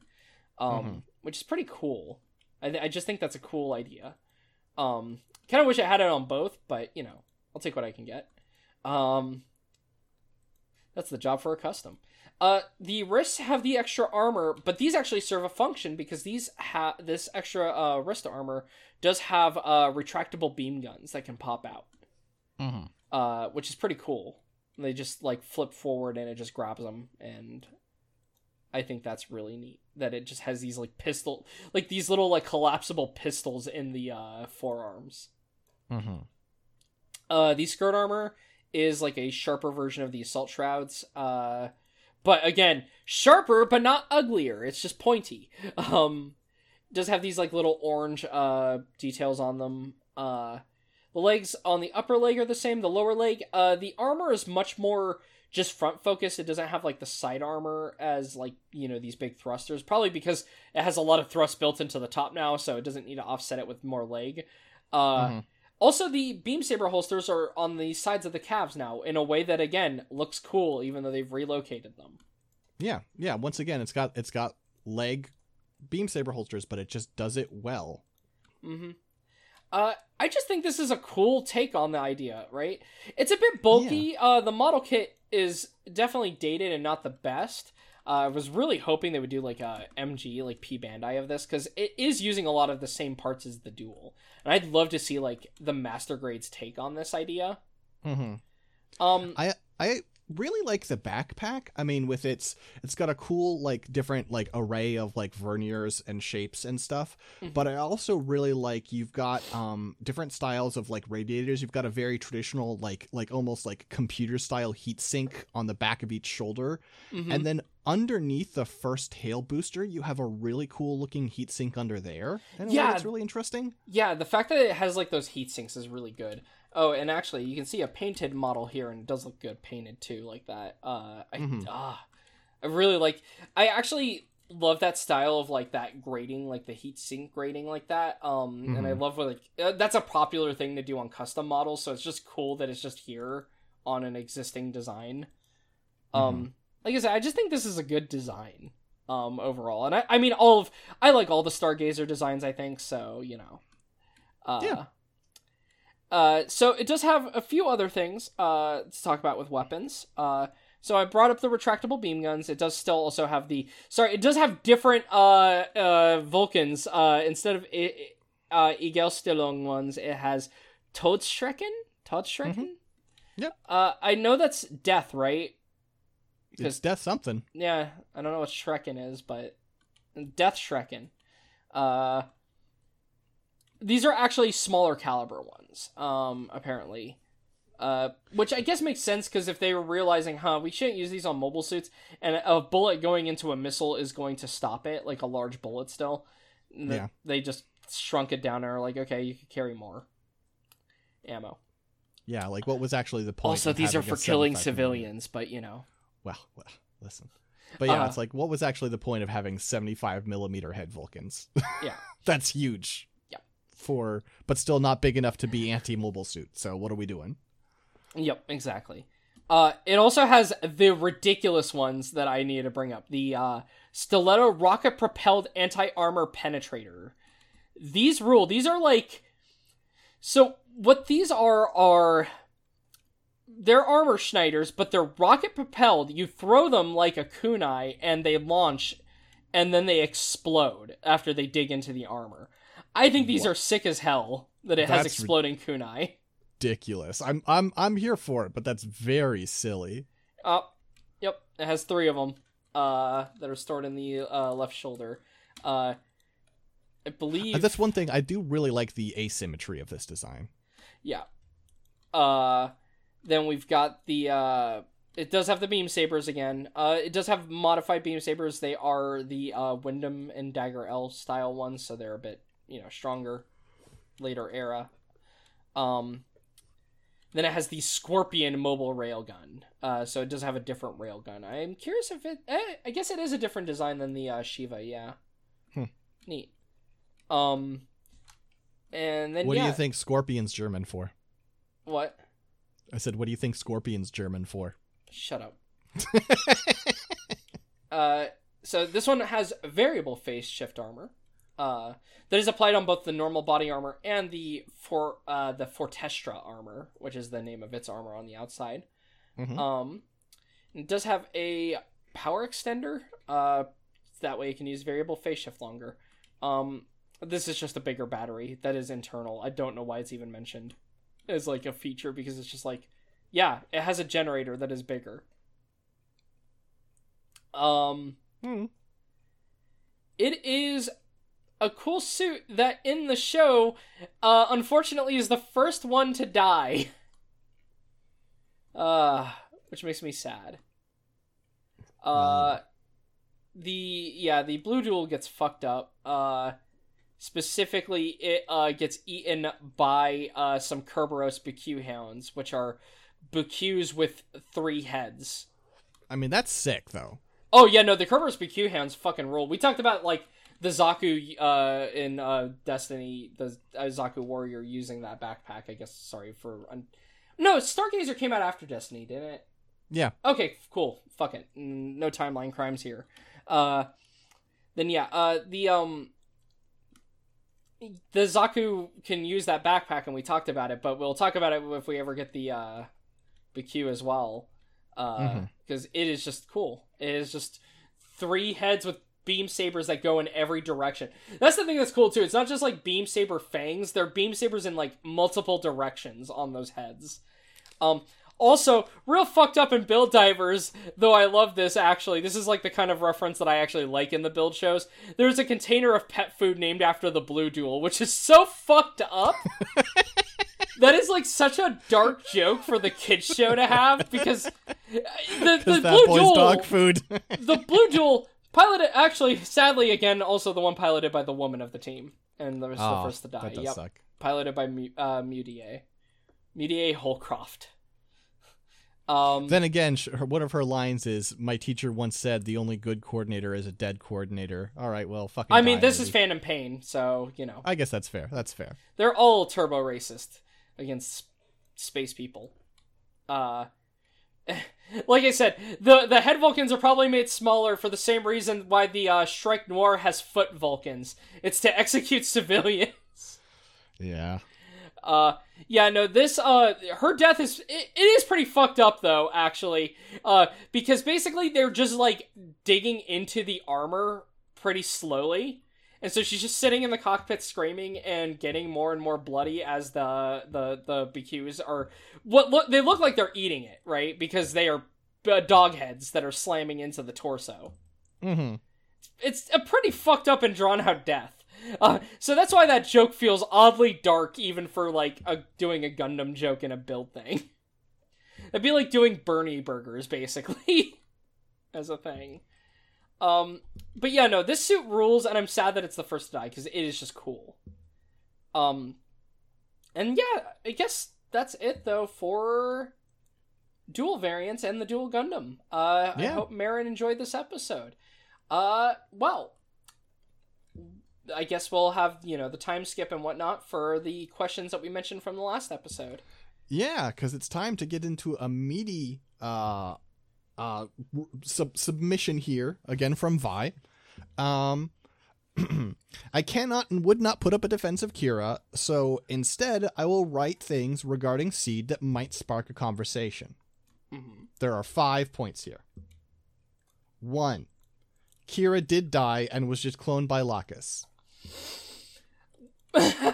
um, Mhm. which is pretty cool. I, I just think that's a cool idea. Um, kind of wish I had it on both, but you know, I'll take what I can get. Um, that's the job for a custom. Uh, the wrists have the extra armor, but these actually serve a function because these ha- this extra uh, wrist armor does have uh, retractable beam guns that can pop out, Mm-hmm. uh, which is pretty cool. They just like flip forward and it just grabs them, and I think that's really neat. That it just has these like pistol, like these little like collapsible pistols in the uh, forearms. Mm-hmm. Uh, the skirt armor is like a sharper version of the assault shrouds. Uh, but again, sharper but not uglier. It's just pointy. Um, does have these like little orange uh details on them. Uh, the legs on the upper leg are the same. The lower leg, uh, the armor is much more just front focused. It doesn't have like the side armor as like you know these big thrusters. Probably because it has a lot of thrust built into the top now, so it doesn't need to offset it with more leg. Uh, Mhm. Also, the beam saber holsters are on the sides of the calves now in a way that again looks cool, even though they've relocated them. Yeah, yeah. Once again, it's got it's got leg beam saber holsters, but it just does it well. Mm-hmm. Uh, I just think this is a cool take on the idea, right? It's a bit bulky. Uh, the model kit is definitely dated and not the best. Uh, I was really hoping they would do like a MG, like P Bandai of this, because it is using a lot of the same parts as the Duel, and I'd love to see like the Master Grades take on this idea. Mm-hmm. Um, I I really like the backpack. I mean, with its it's got a cool like different like array of like verniers and shapes and stuff. Mhm. But I also really like you've got um different styles of like radiators. You've got a very traditional like like almost like computer style heat sink on the back of each shoulder. mhm. And then underneath the first hail booster, you have a really cool looking heat sink under there. And Yeah. it's really interesting. Yeah, the fact that it has like those heat sinks is really good. Oh, and actually, you can see a painted model here, and it does look good painted too, like that. Uh, I Mhm. ah, I really like. I actually love that style of like that grading, like the heat sink grading, like that. Um, and I Mhm. love what like uh, that's a popular thing to do on custom models, so it's just cool that it's just here on an existing design. Um, like I said, I just think this is a good design. Um, overall, and I, I mean, all of I like all the Stargazer designs. I think so. You know. Uh, Yeah. Uh, so it does have a few other things uh, to talk about with weapons. Uh, so I brought up the retractable beam guns. It does still also have the sorry. It does have different uh, uh, Vulcans. Uh, instead of I- I- uh, ones, it has Todesschrecken. Todesschrecken. Yep. Uh, I know that's death, right? It's death something. Yeah, I don't know what Shrekken is, but Death Shrekken. Uh, these are actually smaller caliber ones, um, apparently. Uh, which I guess makes sense because if they were realizing, huh, we shouldn't use these on mobile suits, and a bullet going into a missile is going to stop it, like a large bullet still. Yeah. They just shrunk it down and are like, okay, you could carry more ammo. Yeah, like what was actually the point? Also, of these are for killing 75 civilians, but you know. Well, well, listen. But yeah, Uh, it's like, what was actually the point of having 75 millimeter head Vulcans? <laughs> Yeah. That's huge. For, but still not big enough to be anti mobile suit. So what are we doing? Yep, exactly. Uh, it also has the ridiculous ones that I needed to bring up. The uh, stiletto rocket propelled anti armor penetrator. These rule. These are like. So what these are are. They're armor schneiders, but they're rocket propelled. You throw them like a kunai, and they launch, and then they explode after they dig into the armor. I think these What? are sick as hell that it has That's ri- exploding kunai. Ridiculous. I'm, I'm, I'm here for it, but that's very silly. Uh, yep, it has three of them uh, that are stored in the uh, left shoulder. Uh, I believe. Uh, That's one thing I do really like the asymmetry of this design. Yeah. Uh, then we've got the. Uh, it does have the beam sabers again. Uh, it does have modified beam sabers. They are the uh, Windam and Dagger L style ones, so they're a bit you know stronger, later era. Um. Then it has the Scorpion mobile railgun. Uh, so it does have a different railgun. I'm curious if it. Eh, I guess it is a different design than the uh, Shiva. Yeah. Hmm. Neat. Um. And then What yeah. do you think Scorpion's German for? What? I said, what do you think Scorpion's German for? Shut up. <laughs> uh, so this one has variable phase shift armor. Uh, that is applied on both the normal body armor and the for uh the Fortestra armor, which is the name of its armor on the outside. Mhm. Um, it does have a power extender. Uh, that way you can use variable phase shift longer. Um, this is just a bigger battery that is internal. I don't know why it's even mentioned as like a feature because it's just like, yeah, it has a generator that is bigger. Um, Hmm. it is a cool suit that in the show, uh, unfortunately, is the first one to die. <laughs> Uh, which makes me sad. Uh, the yeah, the blue duel gets fucked up. Uh, specifically, it uh gets eaten by uh some Kerberos BuCUE hounds, which are BuCUEs with three heads. I mean, that's sick, though. Oh yeah, no, the Kerberos BQ hounds fucking rule. We talked about like the Zaku uh in uh Destiny, the uh, Zaku warrior using that backpack. I guess sorry for un- no Stargazer came out after Destiny, didn't it? Yeah. Okay, cool. Fuck it. No timeline crimes here. Uh, then yeah, uh, the um, the Zaku can use that backpack, and we talked about it, but we'll talk about it if we ever get the uh, BQ as well, because it is just cool. It is just three heads with beam sabers that go in every direction. That's the thing that's cool too. It's not just like beam saber fangs; they're beam sabers in like multiple directions on those heads. Um, also, real fucked up in build divers, though I love this actually. This is like the kind of reference that I actually like in the build shows. There's a container of pet food named after the Blue Duel, which is so fucked up. <laughs> that is like such a dark joke for the kids show to have because the, the <laughs> Blue Duel dog food. the Blue Duel piloted actually sadly again also the one piloted by the woman of the team and the, was the Oh, first to die. That does Yep, suck. piloted by uh, Mudie Holcroft. <laughs> Um, Then again, her, one of her lines is, "My teacher once said the only good coordinator is a dead coordinator." All right, well, fucking. I mean, this lady. is Phantom Pain, so you know I guess that's fair. That's fair. they're all turbo racist against space people. Uh, <laughs> like I said, the the head Vulcans are probably made smaller for the same reason why the uh, Strike Noir has foot Vulcans. It's to <laughs> execute civilians. Yeah. Uh, yeah, no, this, uh, her death is, it, it is pretty fucked up, though, actually. Uh, because basically they're just, like, digging into the armor pretty slowly. And so she's just sitting in the cockpit screaming and getting more and more bloody as the, the, the BQs are, what look, they look like they're eating it, right? Because they are uh, dog heads that are slamming into the torso Mm-hmm. it's a pretty fucked up and drawn out death. Uh, so that's why that joke feels oddly dark, even for like a, doing a Gundam joke in a build thing. <laughs> It'd be like doing Bernie burgers, basically, <laughs> as a thing. Um, but yeah, no, this suit rules, and I'm sad that it's the first to die because it is just cool. Um, and yeah, I guess that's it though for Duel variants and the Duel Gundam. Uh, I hope Marin enjoyed this episode. Uh, well, I guess we'll have you know the time skip and whatnot for the questions that we mentioned from the last episode. Yeah, because it's time to get into a meaty uh, uh, sub- submission here again from Vi. Um, <clears throat> I cannot and would not put up a defense of Kira, so instead I will write things regarding Seed that might spark a conversation. Mhm. There are five points here. One, Kira did die and was just cloned by Lacus. <laughs>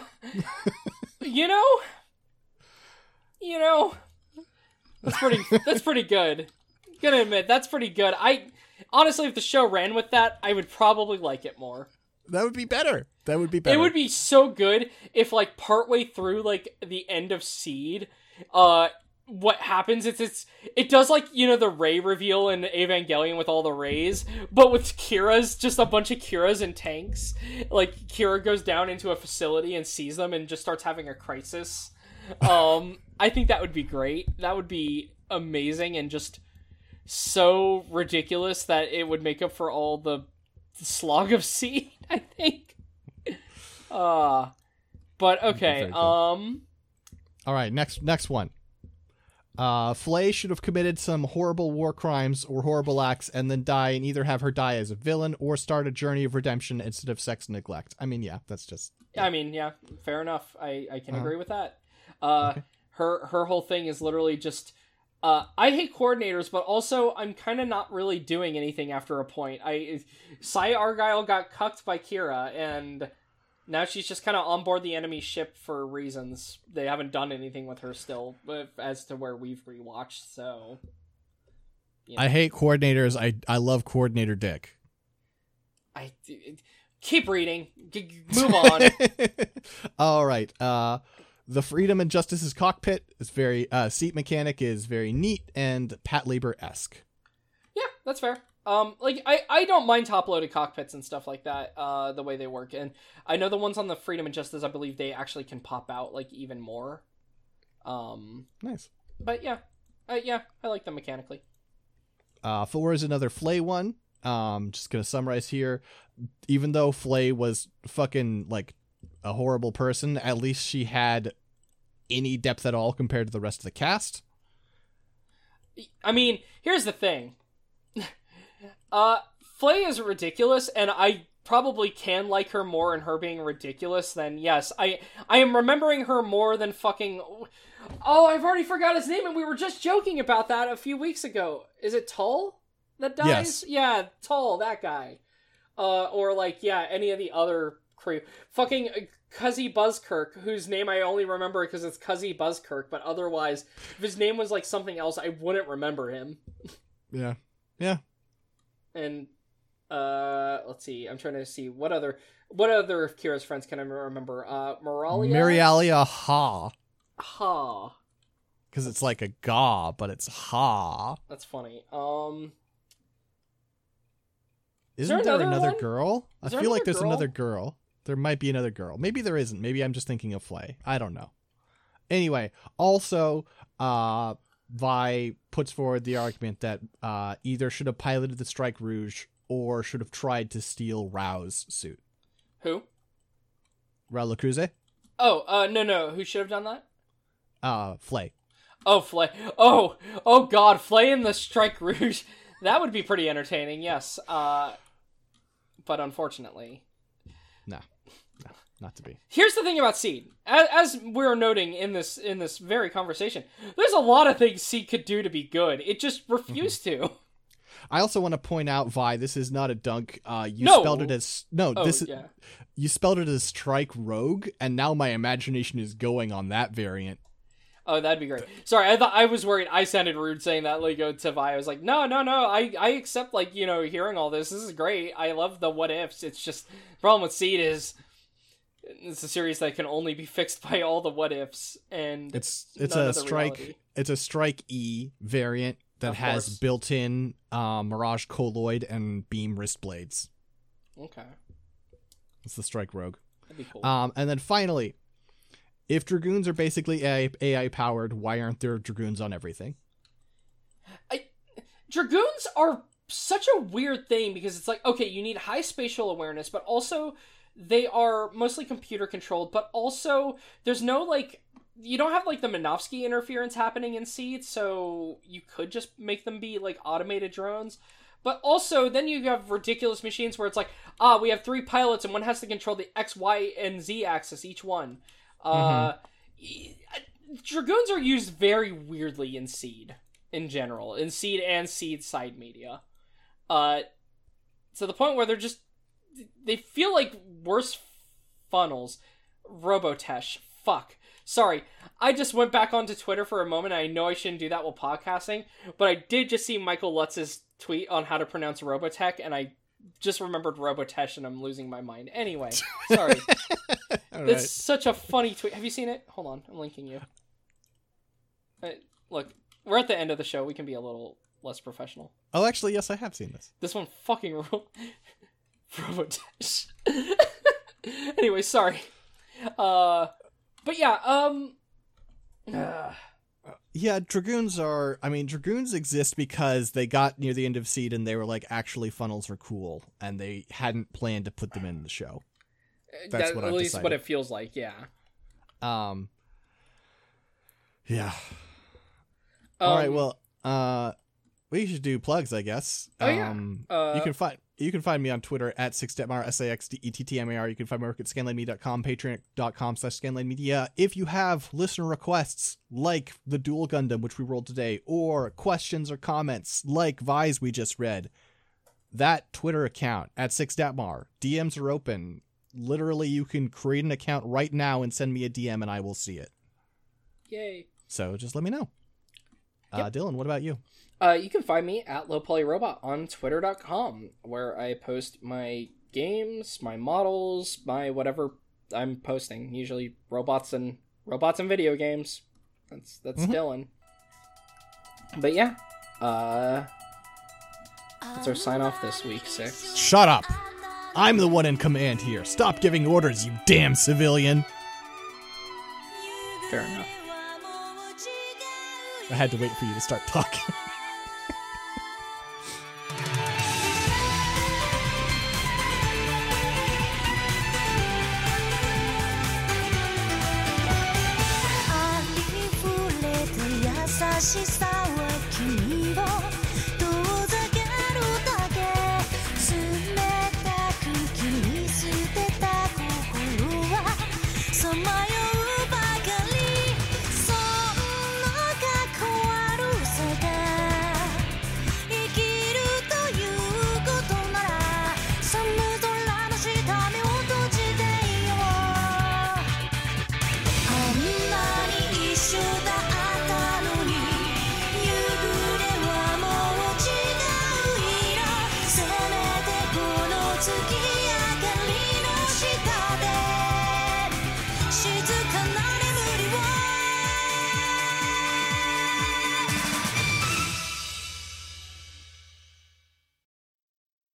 You know, you know, that's pretty. that's pretty good. Gonna admit that's pretty good. I honestly, if the show ran with that, I would probably like it more. That would be better. That would be better. It would be so good if, like, partway through, like, the end of Seed, uh, what happens is it's it does like you know the Ray reveal in Evangelion with all the Rays, but with Kira's just a bunch of Kira's and tanks. Like Kira goes down into a facility and sees them and just starts having a crisis. <laughs> Um, I think that would be great. That would be amazing and just so ridiculous that it would make up for all the slog of <laughs> seed. I think. Uh but okay. Um. All right, next next one. Uh, Flay should have committed some horrible war crimes or horrible acts and then die and either have her die as a villain or start a journey of redemption instead of sex neglect. I mean, yeah, that's just I mean, yeah, fair enough. I I can Uh-huh. agree with that. Uh, her her whole thing is literally just. Uh, I hate coordinators, but also I'm kind of not really doing anything after a point. I, Sai Argyle got cucked by Kira, and now she's just kind of on board the enemy ship for reasons. They haven't done anything with her still, but as to where we've rewatched. So, Yeah. I hate coordinators. I I love coordinator dick. I keep reading. Move on. <laughs> All right. Uh, the freedom and justice's cockpit is very uh, seat mechanic is very neat and Patlabor esque. Yeah, that's fair. Um, like I, I don't mind top loaded cockpits and stuff like that. Uh, the way they work, and I know the ones on the Freedom and Justice, I believe they actually can pop out like even more. Um, Nice. but yeah, uh, yeah, I like them mechanically. Uh, four is another Flay one. Um, just gonna summarize here. Even though Flay was fucking like a horrible person, at least she had any depth at all compared to the rest of the cast. I mean, here's the thing. <laughs> uh, Flay is ridiculous, and I probably can like her more in her being ridiculous, than yes, I I am remembering her more than fucking. Oh, I've already forgot his name, and we were just joking about that a few weeks ago. Is it Tolle that dies? Yes. Yeah, Tolle, that guy. Uh, or like yeah, any of the other crew. Fucking uh, Kuzzey Buskirk, whose name I only remember because it's Kuzzey Buskirk, but otherwise, if his name was like something else, I wouldn't remember him. Yeah. Yeah. And uh, let's see, I'm trying to see what other what other of Kira's friends can I remember? Uh, Moralia. Miriallia Ha. Ha. Because it's like a ga, but it's ha. That's funny. Um, Isn't there there, another another girl? Is I feel like there's girl? another girl. There might be another girl. Maybe there isn't. Maybe I'm just thinking of Flay. I don't know. Anyway, also, uh, Vi puts forward the argument that uh, either should have piloted the Strike Rouge or should have tried to steal Rao's suit. who? Raul Cruz? Oh, uh, no, no. Who should have done that? Uh, Flay. Oh, Flay. Oh, oh God, Flay in the Strike Rouge. <laughs> That would be pretty entertaining. Yes. Uh, but unfortunately, no, not to be. here's the thing about Seed. As, as we're noting in this in this very conversation, there's a lot of things Seed could do to be good. It just refused to. <laughs> I also want to point out, Vi, this is not a dunk. Uh, you No. spelled it as no. Oh, this is yeah. you spelled it as Strike Rogue, and now my imagination is going on that variant. Oh, that'd be great. Sorry, I thought I was worried. I sounded rude saying that. Like uh, to Vi, I was like, no, no, no. I I accept like you know hearing all this. This is great. I love the what ifs. It's just the problem with Seed is it's a series that can only be fixed <laughs> by all the what ifs and It's it's a strike. reality. It's a Strike E variant that Of has course. built-in uh, Mirage Colloid and beam wrist blades. Okay, It's the Strike Rogue. that'd be cool. Um, and then finally, if dragoons are basically AI, AI powered, why aren't there dragoons on everything? I, Dragoons are such a weird thing because it's like, okay, you need high spatial awareness, but also they are mostly computer controlled, but also there's no like you don't have like the Minovsky interference happening in Seed, so you could just make them be like automated drones. But also, then you have ridiculous machines where it's like, ah, we have three pilots and one has to control the X, Y, and Z axis each one. Uh, e- Dragoons are used very weirdly in Seed in general, in Seed and Seed side media. Uh, to the point where they're just they feel like worse funnels. Robotesh, fuck. Sorry, I just went back onto Twitter for a moment. I know I shouldn't do that while podcasting, but I did just see Michael Lutz's tweet on how to pronounce Robotech, and I just remembered Robotesh, and I'm losing my mind. Anyway, <laughs> sorry. All It's such a funny tweet. Have you seen it? Hold on, I'm linking you. Uh, look, we're at the end of the show. We can be a little less professional. Oh, actually, yes, I have seen this. This one fucking. <laughs> Robotesh. <laughs> anyway, sorry. Uh, but yeah, um. uh, Yeah, dragoons are. I mean, dragoons exist because they got near the end of seed and they were like, actually, funnels are cool, and they hadn't planned to put them in the show. That's that- what at I've least what it feels like. Yeah. Um. Yeah. All right. Um, Well, uh, we should do plugs, I guess. Oh, yeah. Um, Uh, you can find you can find me on Twitter at sixdettmar s a x d e t t m a r. You can find my work at scanlinemedia.com, patreon.com slash scanlinemedia. If you have listener requests like the Duel Gundam, which we rolled today, or questions or comments like Vi's we just read, that Twitter account at sixdettmar, DMs are open. Literally, you can create an account right now and send me a DM, and I will see it. Yay. So just let me know. Uh, Dylan, what about you? Uh, you can find me at lowpolyrobot on twitter.com, where I post my games, my models, my whatever I'm posting. Usually robots and robots and video games. That's that's Mhm. Dylan. But yeah, uh, that's our sign off this week. Six. Shut up! I'm the one in command here. Stop giving orders, you damn civilian! Fair enough. I had to wait for you to start talking.「<laughs>